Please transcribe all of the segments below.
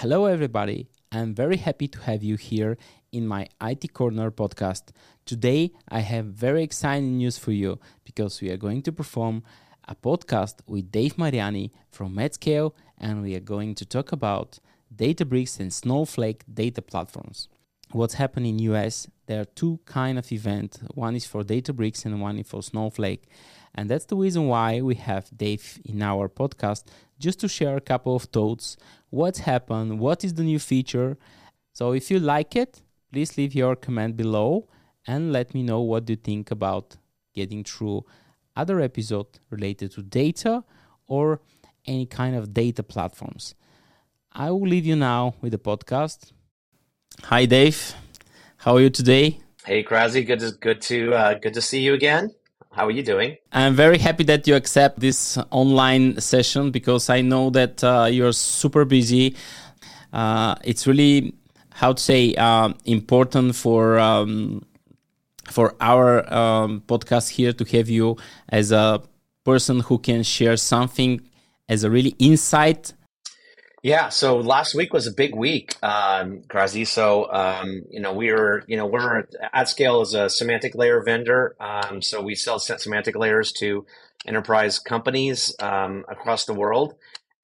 Hello, everybody. I'm very happy to have you here in my IT Corner podcast. Today, I have very exciting news for you because we are going to perform a podcast with Dave Mariani from AtScale, and we are going to talk about Databricks and Snowflake data platforms. What's happening in US? There are two kind of event. One is for Databricks and one is for Snowflake. And that's the reason why we have Dave in our podcast just to share a couple of thoughts what's happened, what is the new feature. So if you like it, please leave your comment below and let me know what you think about getting through other episode related to data or any kind of data platforms. I will leave you now with the podcast. Hi Dave, how are you today? Hey Krasi, good to good to uh, good to see you again. How are you doing? I'm very happy that you accept this online session because I know that uh, you're super busy. Uh, it's really, how to say, uh, important for um, for our um, podcast here to have you as a person who can share something as a really insight yeah, so last week was a big week, um. So, um, you know, we are, you know, we're AtScale as a semantic layer vendor. Um, so we sell semantic layers to enterprise companies um, across the world.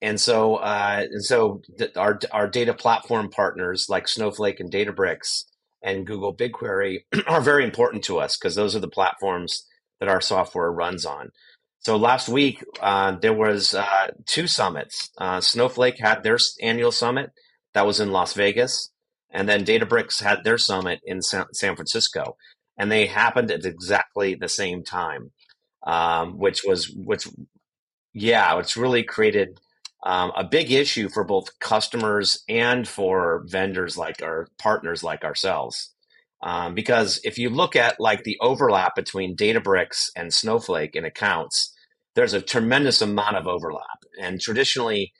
And so, uh, and so our, our data platform partners like Snowflake and Databricks and Google BigQuery are very important to us because those are the platforms that our software runs on. So last week uh, there was uh, two summits. Uh, Snowflake had their annual summit that was in Las Vegas, and then Databricks had their summit in San, Francisco, and they happened at exactly the same time, um, which was which, yeah, it's really created um, a big issue for both customers and for vendors like our partners like ourselves. Um, because if you look at like the overlap between Databricks and Snowflake in accounts, there's a tremendous amount of overlap. And traditionally,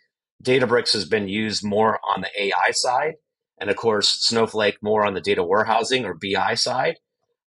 Databricks has been used more on the AI side, and of course, Snowflake more on the data warehousing or BI side.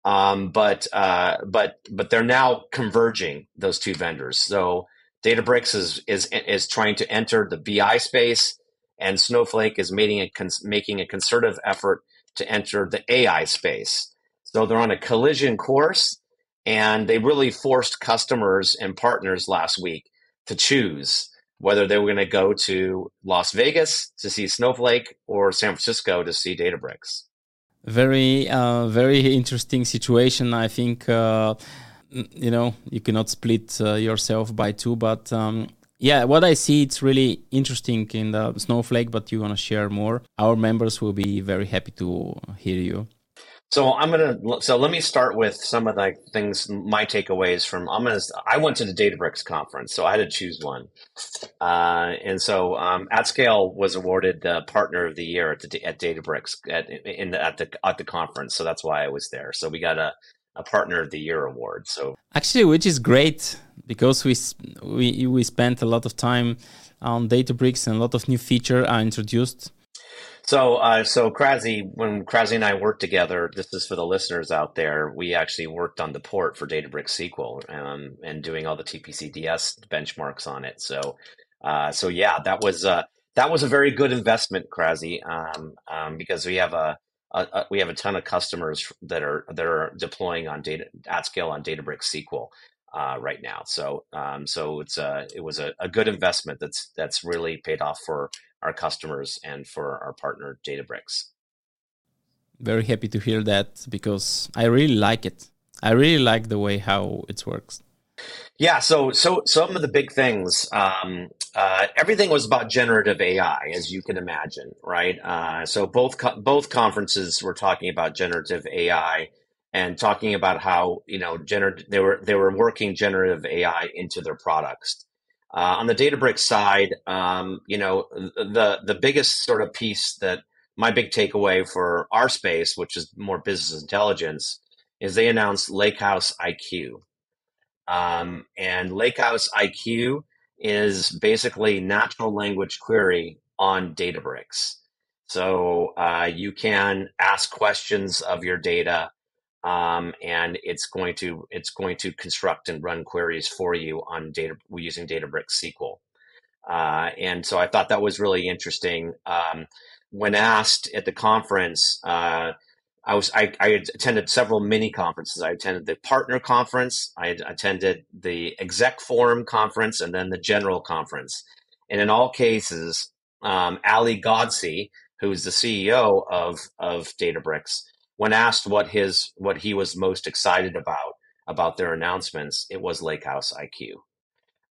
Um, but uh, but but they're now converging those two vendors. So Databricks is is is trying to enter the BI space, and Snowflake is making a making a concerted effort to enter the AI space. So they're on a collision course, and they really forced customers and partners last week to choose whether they were going to go to Las Vegas to see Snowflake or San Francisco to see Databricks. Very, uh, very interesting situation. I think, uh, you know, you cannot split uh, yourself by two, but um, yeah, what I see, it's really interesting in the Snowflake, but you want to share more. Our members will be very happy to hear you. So I'm gonna. So let me start with some of the things. My takeaways from I'm gonna. I went to the Databricks conference, so I had to choose one. Uh, and so um, AtScale was awarded the Partner of the Year at the at Databricks at in the, at the at the conference. So that's why I was there. So we got a a Partner of the Year award. So actually, which is great because we we we spent a lot of time on Databricks and a lot of new features are introduced so, uh, so Krasi, when Krasi and I worked together, this is for the listeners out there. We actually worked on the port for Databricks SQL um, and doing all the TPC-DS benchmarks on it. So, uh, so yeah, that was uh, that was a very good investment, Krasi, um, um, because we have a, a, a, we have a ton of customers that are that are deploying on data at scale on Databricks SQL. Uh, right now. So um, so it's a it was a, a, good investment that's that's really paid off for our customers and for our partner Databricks. Very happy to hear that because I really like it. I really like the way how it works. Yeah, so so some of the big things, um, uh, everything was about generative AI, as you can imagine, right? Uh, so both co- both conferences were talking about generative AI and talking about how you know gener- they were they were working generative AI into their products. Uh, on the Databricks side, um, you know, the the biggest sort of piece that my big takeaway for our space, which is more business intelligence, is they announced Lakehouse IQ. Um, and Lakehouse IQ is basically natural language query on Databricks. So uh, you can ask questions of your data um, and it's going to it's going to construct and run queries for you on data using Databricks SQL. Uh, and so I thought that was really interesting. Um, when asked at the conference, uh, I was I, I, attended several mini conferences. I attended the partner conference, I attended the exec forum conference, and then the general conference. And in all cases, um, Ali Ghodsi, who's the CEO of of Databricks, when asked what his what he was most excited about about their announcements, it was Lakehouse IQ.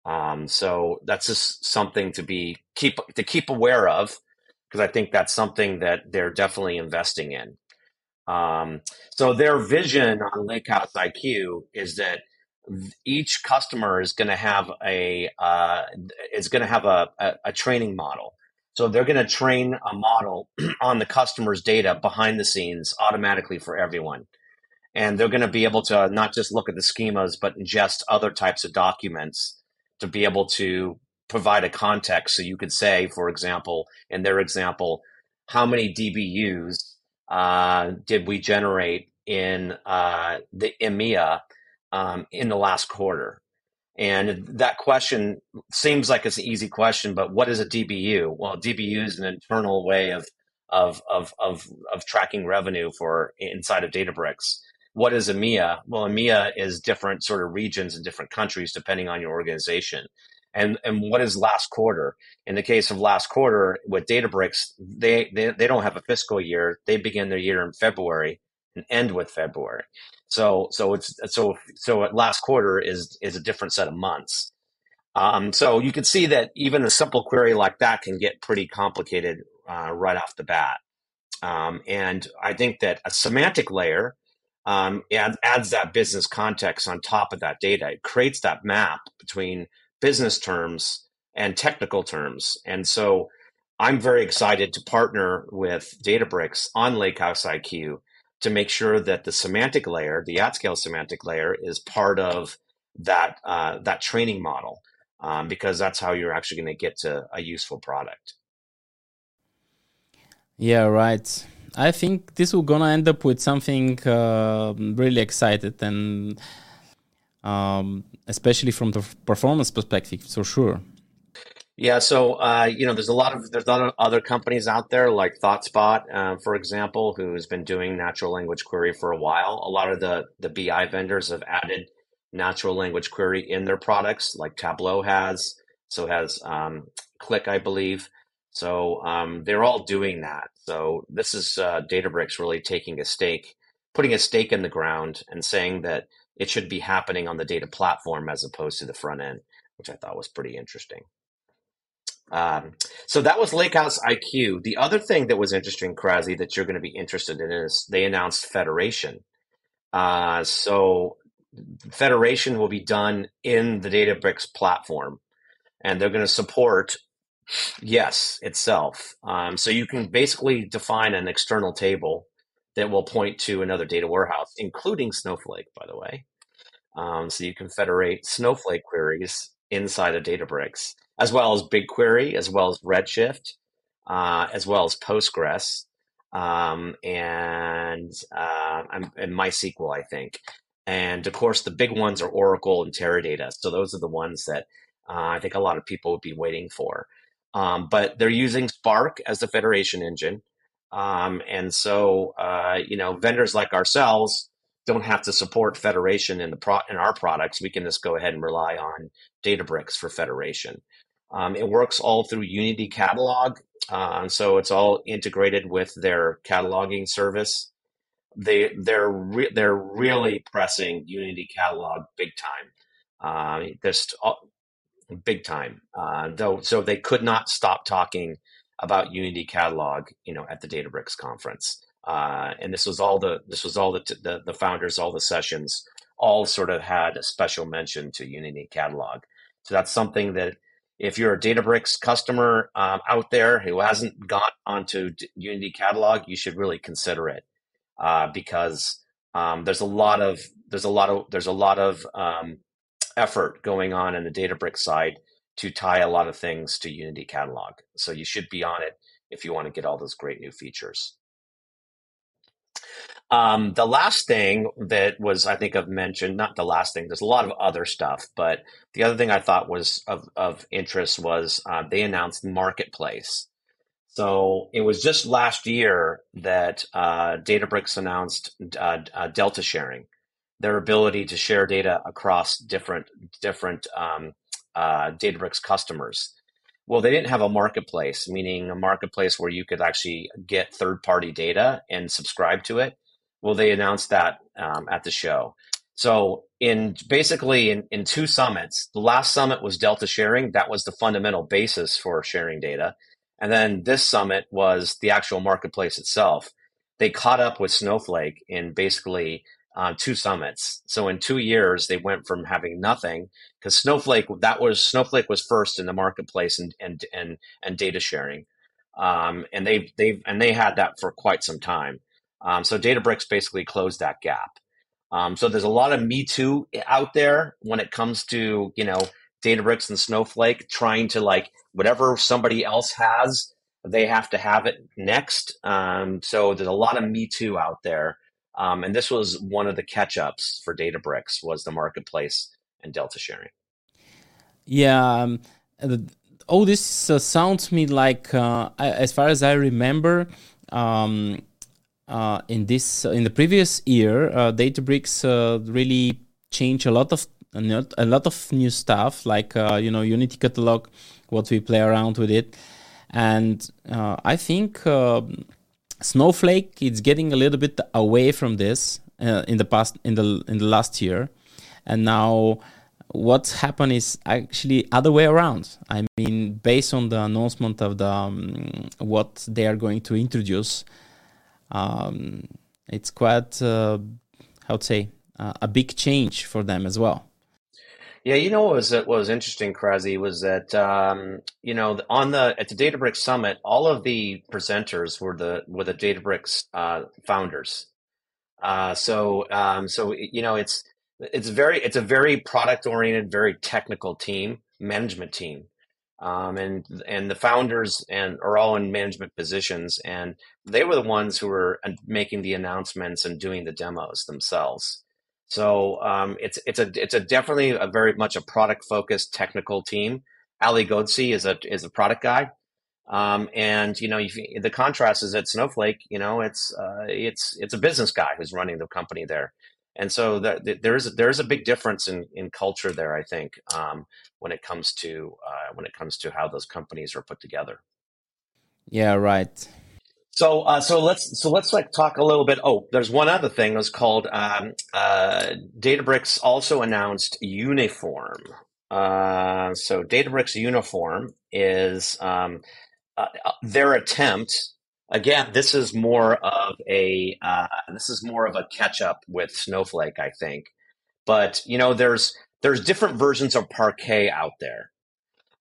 Um, so that's just something to be keep to keep aware of because I think that's something that they're definitely investing in. Um, so their vision on Lakehouse IQ is that each customer is going to have a uh, is going to have a, a, a training model. So they're going to train a model on the customer's data behind the scenes automatically for everyone. And they're going to be able to not just look at the schemas, but ingest other types of documents to be able to provide a context. So you could say, for example, in their example, how many DBUs uh, did we generate in uh, the EMEA um, in the last quarter? And that question seems like it's an easy question, but what is a DBU? Well, DBU is an internal way of of of of, of tracking revenue for inside of Databricks. What is EMEA? Well, EMEA is different sort of regions and different countries depending on your organization. And and what is last quarter? In the case of last quarter with Databricks, they they, they don't have a fiscal year. They begin their year in February and end with February. So so it's so so last quarter is is a different set of months. Um, so you can see that even a simple query like that can get pretty complicated uh, right off the bat. Um, and I think that a semantic layer um, add, adds that business context on top of that data. It creates that map between business terms and technical terms. And so I'm very excited to partner with Databricks on Lakehouse IQ to make sure that the semantic layer, the AtScale semantic layer, is part of that uh, that training model, um, because that's how you're actually going to get to a useful product. Yeah, right. I think this will gonna end up with something uh, really excited and um, especially from the performance perspective, for sure. Yeah, so uh, you know, there's a lot of there's other companies out there like ThoughtSpot, uh, for example, who's been doing natural language query for a while. A lot of the the BI vendors have added natural language query in their products, like Tableau has. So has um, Qlik, I believe. So um, they're all doing that. So this is uh, Databricks really taking a stake, putting a stake in the ground, and saying that it should be happening on the data platform as opposed to the front end, which I thought was pretty interesting. Um, so that was Lakehouse IQ. The other thing that was interesting, Krasi, that you're going to be interested in is they announced Federation. Uh, so Federation will be done in the Databricks platform, and they're going to support Yes, itself. Um, so you can basically define an external table that will point to another data warehouse, including Snowflake, by the way. Um, so you can federate Snowflake queries inside of Databricks, as well as BigQuery, as well as Redshift, uh, as well as Postgres, um, and, uh, and MySQL, I think. And of course, the big ones are Oracle and Teradata. So those are the ones that uh, I think a lot of people would be waiting for. Um, but they're using Spark as the federation engine. Um, and so, uh, you know, vendors like ourselves don't have to support federation in the pro- in our products. We can just go ahead and rely on Databricks for federation. Um, it works all through Unity Catalog, uh, so it's all integrated with their cataloging service. They they're re- they're really pressing Unity Catalog big time. Uh, just big time. Uh, though, so they could not stop talking about Unity Catalog, you know, at the Databricks conference. Uh, and this was all the this was all the, the the founders, all the sessions, all sort of had a special mention to Unity Catalog. So that's something that if you're a Databricks customer um, out there who hasn't got onto D- Unity Catalog, you should really consider it uh, because um, there's a lot of there's a lot of there's a lot of um, effort going on in the Databricks side to tie a lot of things to Unity Catalog. So you should be on it if you want to get all those great new features. Um, the last thing that was, I think, I've mentioned, not the last thing, there's a lot of other stuff, but the other thing I thought was of, of interest was uh, they announced Marketplace. So it was just last year that uh, Databricks announced uh, uh, Delta sharing, their ability to share data across different different um, uh, Databricks customers. Well, they didn't have a marketplace, meaning a marketplace where you could actually get third party data and subscribe to it. Well, they announced that um, at the show. So in basically in, in two summits, the last summit was Delta sharing. That was the fundamental basis for sharing data. And then this summit was the actual marketplace itself. They caught up with Snowflake in basically uh, two summits. So in two years, they went from having nothing because Snowflake that was Snowflake was first in the marketplace and and and and data sharing, um, and they they and they had that for quite some time. Um, so Databricks basically closed that gap. Um, so there's a lot of Me Too out there when it comes to you know Databricks and Snowflake trying to like whatever somebody else has, they have to have it next. Um, so there's a lot of Me Too out there, um, and this was one of the catch ups for Databricks was the marketplace and Delta sharing. Yeah, um, all this uh, sounds to me like, uh, as far as I remember. Um, uh, in this in the previous year, uh, Databricks uh, really changed a lot of a lot of new stuff, like uh, you know Unity Catalog, what we play around with it, and uh, I think Snowflake is getting a little bit away from this uh, in the past in the in the last year, and now what's happened is actually other way around. I mean, based on the announcement of the um, what they are going to introduce, um, it's quite uh, to say uh, a big change for them as well. Yeah, you know what was what was interesting, Krasi, was that um, you know on the at the Databricks Summit, all of the presenters were the were the Databricks uh, founders. Uh, so um, so you know it's it's very it's a very product oriented, very technical team management team, um, and and the founders and are all in management positions, and they were the ones who were uh, making the announcements and doing the demos themselves. So um, it's it's a it's a definitely a very much a product focused technical team. Ali Ghodsi is a is a product guy, um, and you know you, the contrast is at Snowflake. You know it's uh, it's it's a business guy who's running the company there, and so the, there is there is a big difference in in culture there. I think um, when it comes to uh, when it comes to how those companies are put together. Yeah, right. So, uh, so let's so let's like talk a little bit. Oh, there's one other thing. It's called um, uh, Databricks also announced Uniform. Uh, so Databricks Uniform is um, uh, their attempt. Again, this is more of a uh, this is more of a catch up with Snowflake, I think. But you know, there's there's different versions of Parquet out there.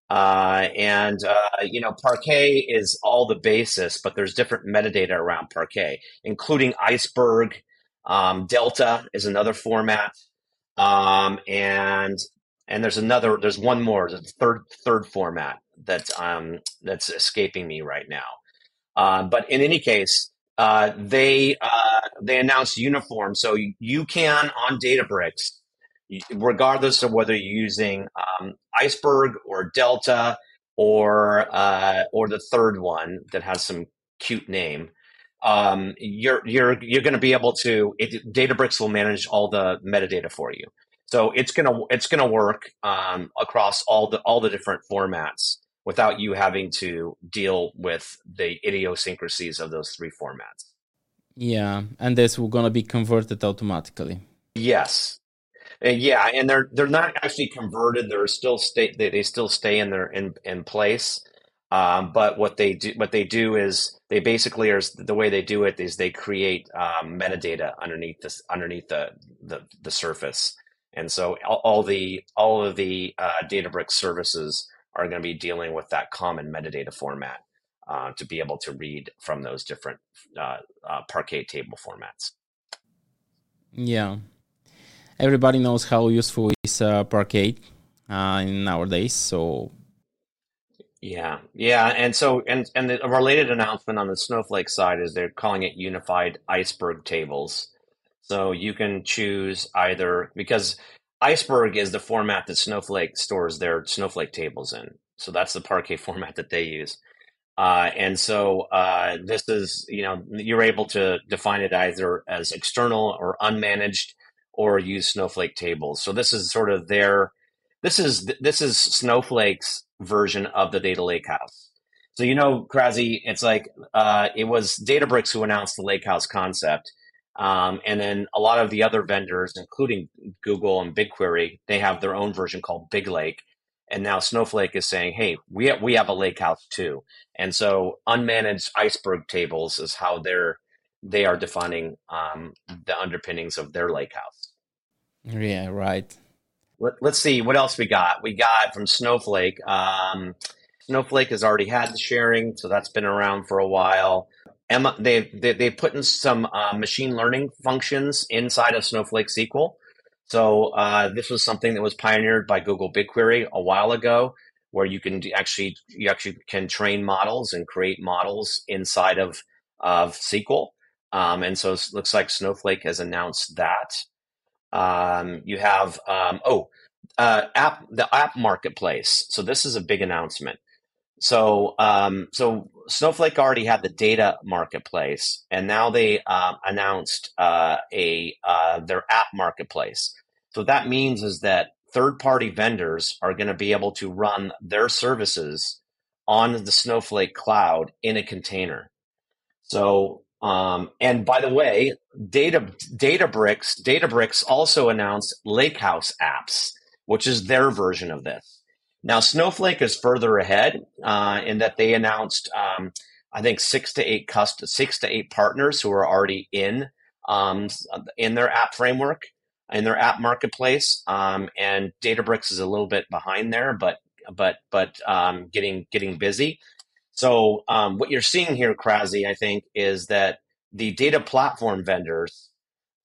Uh, and uh, you know, Parquet is all the basis, but there's different metadata around Parquet, including Iceberg. Um, Delta is another format, um, and and there's another. There's one more. The third third format that's um, that's escaping me right now. Uh, but in any case, uh, they uh, they announced uniform, so you can on Databricks regardless of whether you're using um, Iceberg or Delta or uh, or the third one that has some cute name, um, you're you're you're going to be able to. It, Databricks will manage all the metadata for you, so it's gonna it's gonna work um, across all the all the different formats without you having to deal with the idiosyncrasies of those three formats. Yeah, and this will gonna be converted automatically. Yes, and yeah, and they're they're not actually converted. They're still stay they, they still stay in their in in place. Um, but what they do what they do is they basically are the way they do it is they create um, metadata underneath this underneath the, the the surface, and so all, all the all of the uh, Databricks services are going to be dealing with that common metadata format uh, to be able to read from those different uh, uh Parquet table formats. Yeah, everybody knows how useful is uh, Parquet uh, in nowadays. So Yeah, yeah, and so and and the related announcement on the Snowflake side is they're calling it unified iceberg tables. So you can choose either because iceberg is the format that Snowflake stores their Snowflake tables in. So that's the Parquet format that they use. Uh, and so uh, this is, you know, you're able to define it either as external or unmanaged or use Snowflake tables. So this is sort of their, this is this is Snowflake's version of the data lakehouse. So you know, Krasi, it's like uh, it was Databricks who announced the lakehouse concept, um, and then a lot of the other vendors, including Google and BigQuery, they have their own version called Big Lake. And now Snowflake is saying, "Hey, we have, we have a lakehouse too." And so, unmanaged iceberg tables is how they're they are defining um, the underpinnings of their lakehouse. Yeah, right. Let, us see what else we got. We got from Snowflake. Um, Snowflake has already had the sharing, so that's been around for a while. Emma, they they they put in some uh, machine learning functions inside of Snowflake SQL. So uh, this was something that was pioneered by Google BigQuery a while ago, where you can actually you actually can train models and create models inside of of SQL. Um, and so it looks like Snowflake has announced that. Um, you have um, oh, uh, app the app marketplace. So this is a big announcement. So um, so Snowflake already had the data marketplace, and now they uh, announced uh, a uh, their app marketplace. So that means is that third party vendors are going to be able to run their services on the Snowflake cloud in a container. So um, and by the way, Data Databricks Databricks also announced Lakehouse apps, which is their version of this. Now Snowflake is further ahead uh, in that they announced, um, I think six to eight cust- six to eight partners who are already in um, in their app framework in their app marketplace, um, and Databricks is a little bit behind there, but but but um, getting getting busy. So um, what you're seeing here, Krasi, I think, is that the data platform vendors,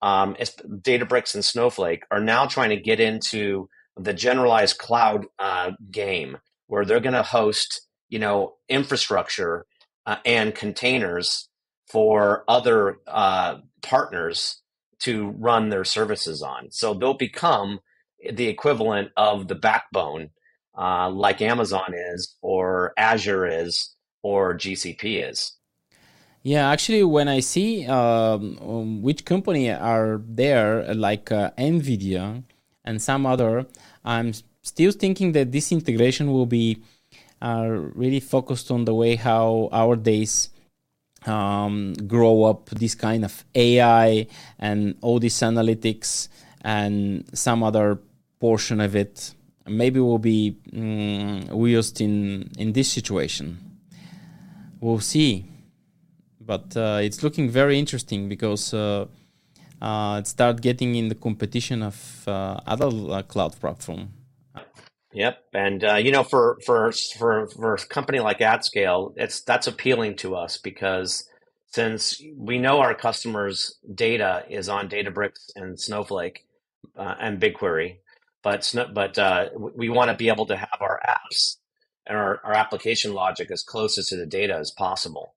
um, Databricks and Snowflake, are now trying to get into the generalized cloud uh, game, where they're going to host, you know, infrastructure uh, and containers for other uh, partners to run their services on. So they'll become the equivalent of the backbone, uh, like Amazon is, or Azure is, or GCP is. Yeah, actually, when I see um, um, which company are there, like uh, Nvidia and some other, I'm still thinking that this integration will be uh, really focused on the way how our days um, grow up this kind of AI and all this analytics and some other portion of it maybe will be um, used in in this situation we'll see. But uh, it's looking very interesting because uh, uh, start getting in the competition of uh, other uh, cloud platform. Yep, and uh, you know, for for for for a company like AtScale, it's that's appealing to us because since we know our customers' data is on Databricks and Snowflake and BigQuery, but but we want to be able to have our apps and our, our application logic as closest to the data as possible.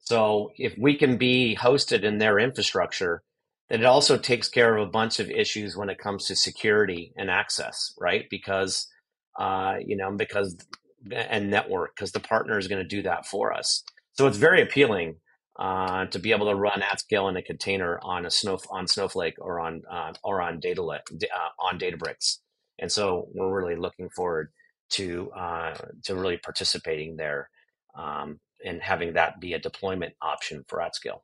So if we can be hosted in their infrastructure, then it also takes care of a bunch of issues when it comes to security and access, right? Because uh, you know, because and network, because the partner is going to do that for us. So it's very appealing uh, to be able to run AtScale in a container on a snow on Snowflake or on uh, or on data uh, on Databricks. And so we're really looking forward to uh, to really participating there um, and having that be a deployment option for AtScale.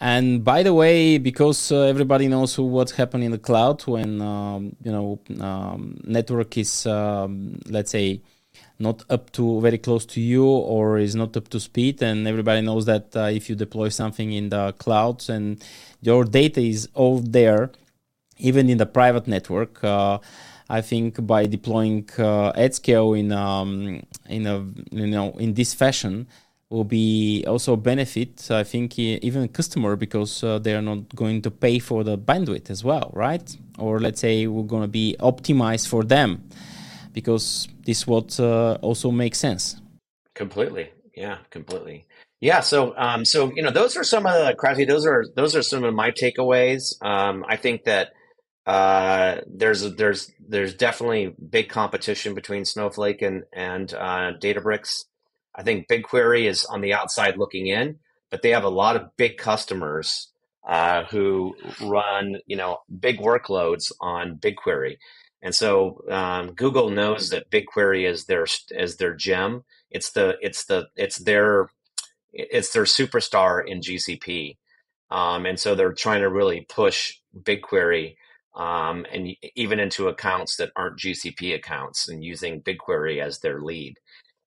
And by the way, because uh, everybody knows what's happened in the cloud when um, you know um, network is um, let's say not up to very close to you or is not up to speed, and everybody knows that uh, if you deploy something in the clouds and your data is all there, even in the private network. Uh, I think by deploying uh, AtScale in um, in a you know in this fashion will be also a benefit. I think even customer because uh, they are not going to pay for the bandwidth as well, right? Or let's say we're going to be optimized for them. because this what uh, also makes sense. Completely, yeah, completely. Yeah, so um, so you know those are some of the Krasny, those are those are some of my takeaways. Um, I think that uh, there's there's there's definitely big competition between Snowflake and and uh, Databricks. I think BigQuery is on the outside looking in, but they have a lot of big customers uh, who run you know big workloads on BigQuery, and so um, Google knows that BigQuery is their is their gem. It's the it's the it's their it's their superstar in GCP, um, and so they're trying to really push BigQuery um, and even into accounts that aren't GCP accounts and using BigQuery as their lead.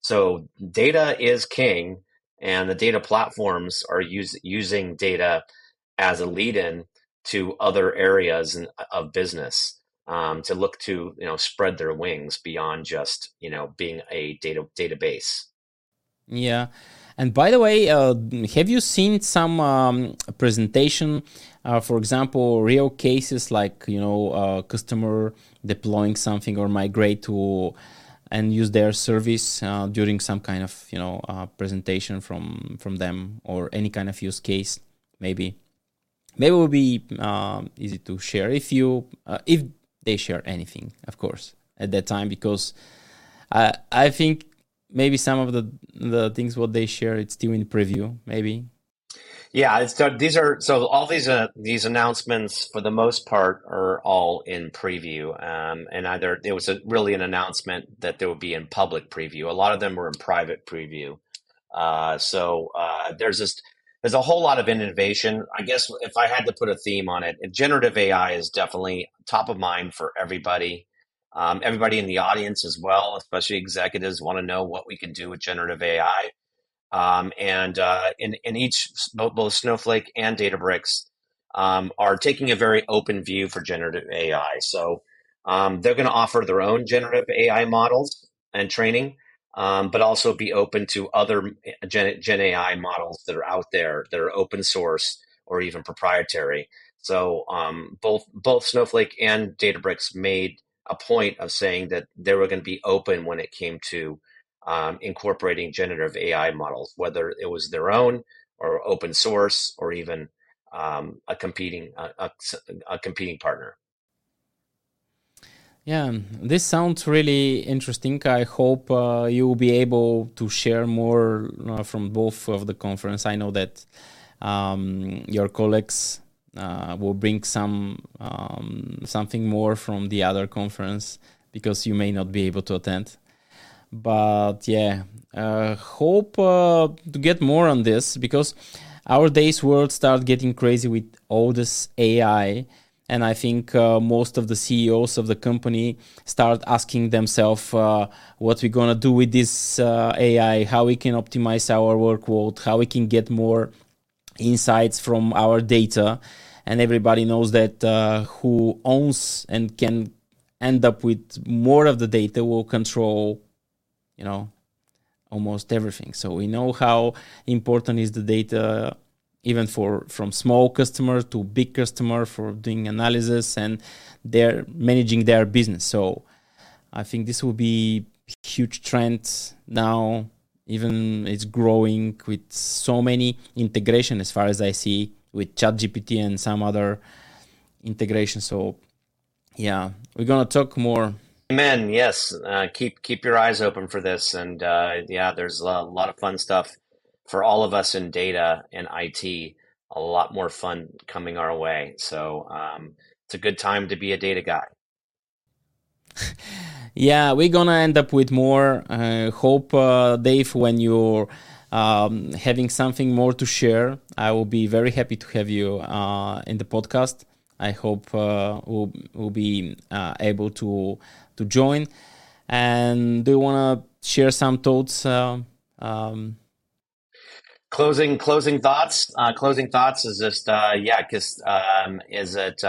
So data is king, and the data platforms are use, using data as a lead-in to other areas in, of business um, to look to you know spread their wings beyond just you know being a data database. Yeah. And by the way, uh, have you seen some um, presentation, uh, for example, real cases like you know uh, customer deploying something or migrate to and use their service uh, during some kind of you know uh, presentation from from them or any kind of use case, maybe. Maybe it will be uh, easy to share if you if they share anything, of course, at that time because I I think maybe some of the the things what they share it's still in preview maybe yeah these are so all these uh, these announcements for the most part are all in preview um, and either it was a, really an announcement that they would be in public preview. A lot of them were in private preview. Uh, so uh, there's just there's a whole lot of innovation. I guess if i had to put a theme on it generative ai is definitely top of mind for everybody. Um, everybody in the audience as well, especially executives, want to know what we can do with generative AI. Um, and uh, in, in each, both Snowflake and Databricks um, are taking a very open view for generative AI. So um, they're going to offer their own generative AI models and training, um, but also be open to other Gen, Gen AI models that are out there that are open source or even proprietary. So um, both both Snowflake and Databricks made a point of saying that they were going to be open when it came to um, incorporating generative AI models, whether it was their own or open source or even um, a competing a, a, competing partner. Yeah, this sounds really interesting. I hope uh, you will be able to share more uh, from both of the conference. I know that um, your colleagues uh, will bring some um, something more from the other conference because you may not be able to attend. But yeah, uh, hope uh, to get more on this because our days world start getting crazy with all this AI and i think uh, most of the ceos of the company start asking themselves uh, what we're going to do with this uh, ai how we can optimize our workload how we can get more insights from our data. And everybody knows that uh, who owns and can end up with more of the data will control you know almost everything so we know how important is the data even for from small customer to big customer for doing analysis and they're managing their business so i think this will be huge trend now even it's growing with so many integration as far as i see with ChatGPT and some other integration. So, yeah, we're gonna talk more. Amen. Yes, uh, keep keep your eyes open for this, and uh, yeah, there's a lot of fun stuff for all of us in data and IT. A lot more fun coming our way. So um, it's a good time to be a data guy. yeah, we're gonna end up with more. Uh, hope, uh, Dave, when you're um, having something more to share, I will be very happy to have you uh, in the podcast. I hope uh, we'll, we'll be able to to join. And do you want to share some thoughts? Uh, um, closing closing thoughts. Uh, closing thoughts is just uh, yeah, because um, is it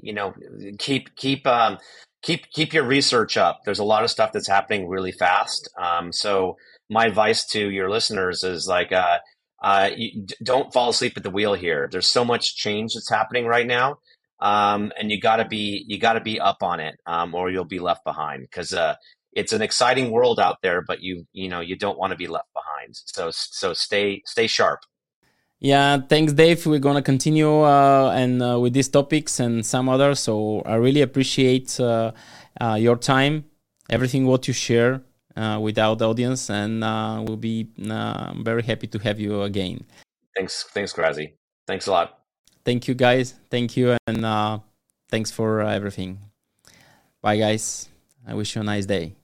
you know keep keep. Um, keep keep your research up. There's a lot of stuff that's happening really fast. Um, so my advice to your listeners is like, uh, uh, you, don't fall asleep at the wheel here. There's so much change that's happening right now. Um, and you got to be you got to be up on it, um, or you'll be left behind because uh, it's an exciting world out there, but you you know you don't want to be left behind. So so stay stay sharp. Yeah, thanks, Dave. We're gonna continue uh, and uh, with these topics and some others. So I really appreciate uh, uh your time, everything what you share uh, with our audience, and uh, we'll be very happy to have you again. Thanks, thanks, Grazi. Thanks a lot. Thank you, guys. Thank you, and uh, thanks for uh, everything. Bye, guys. I wish you a nice day.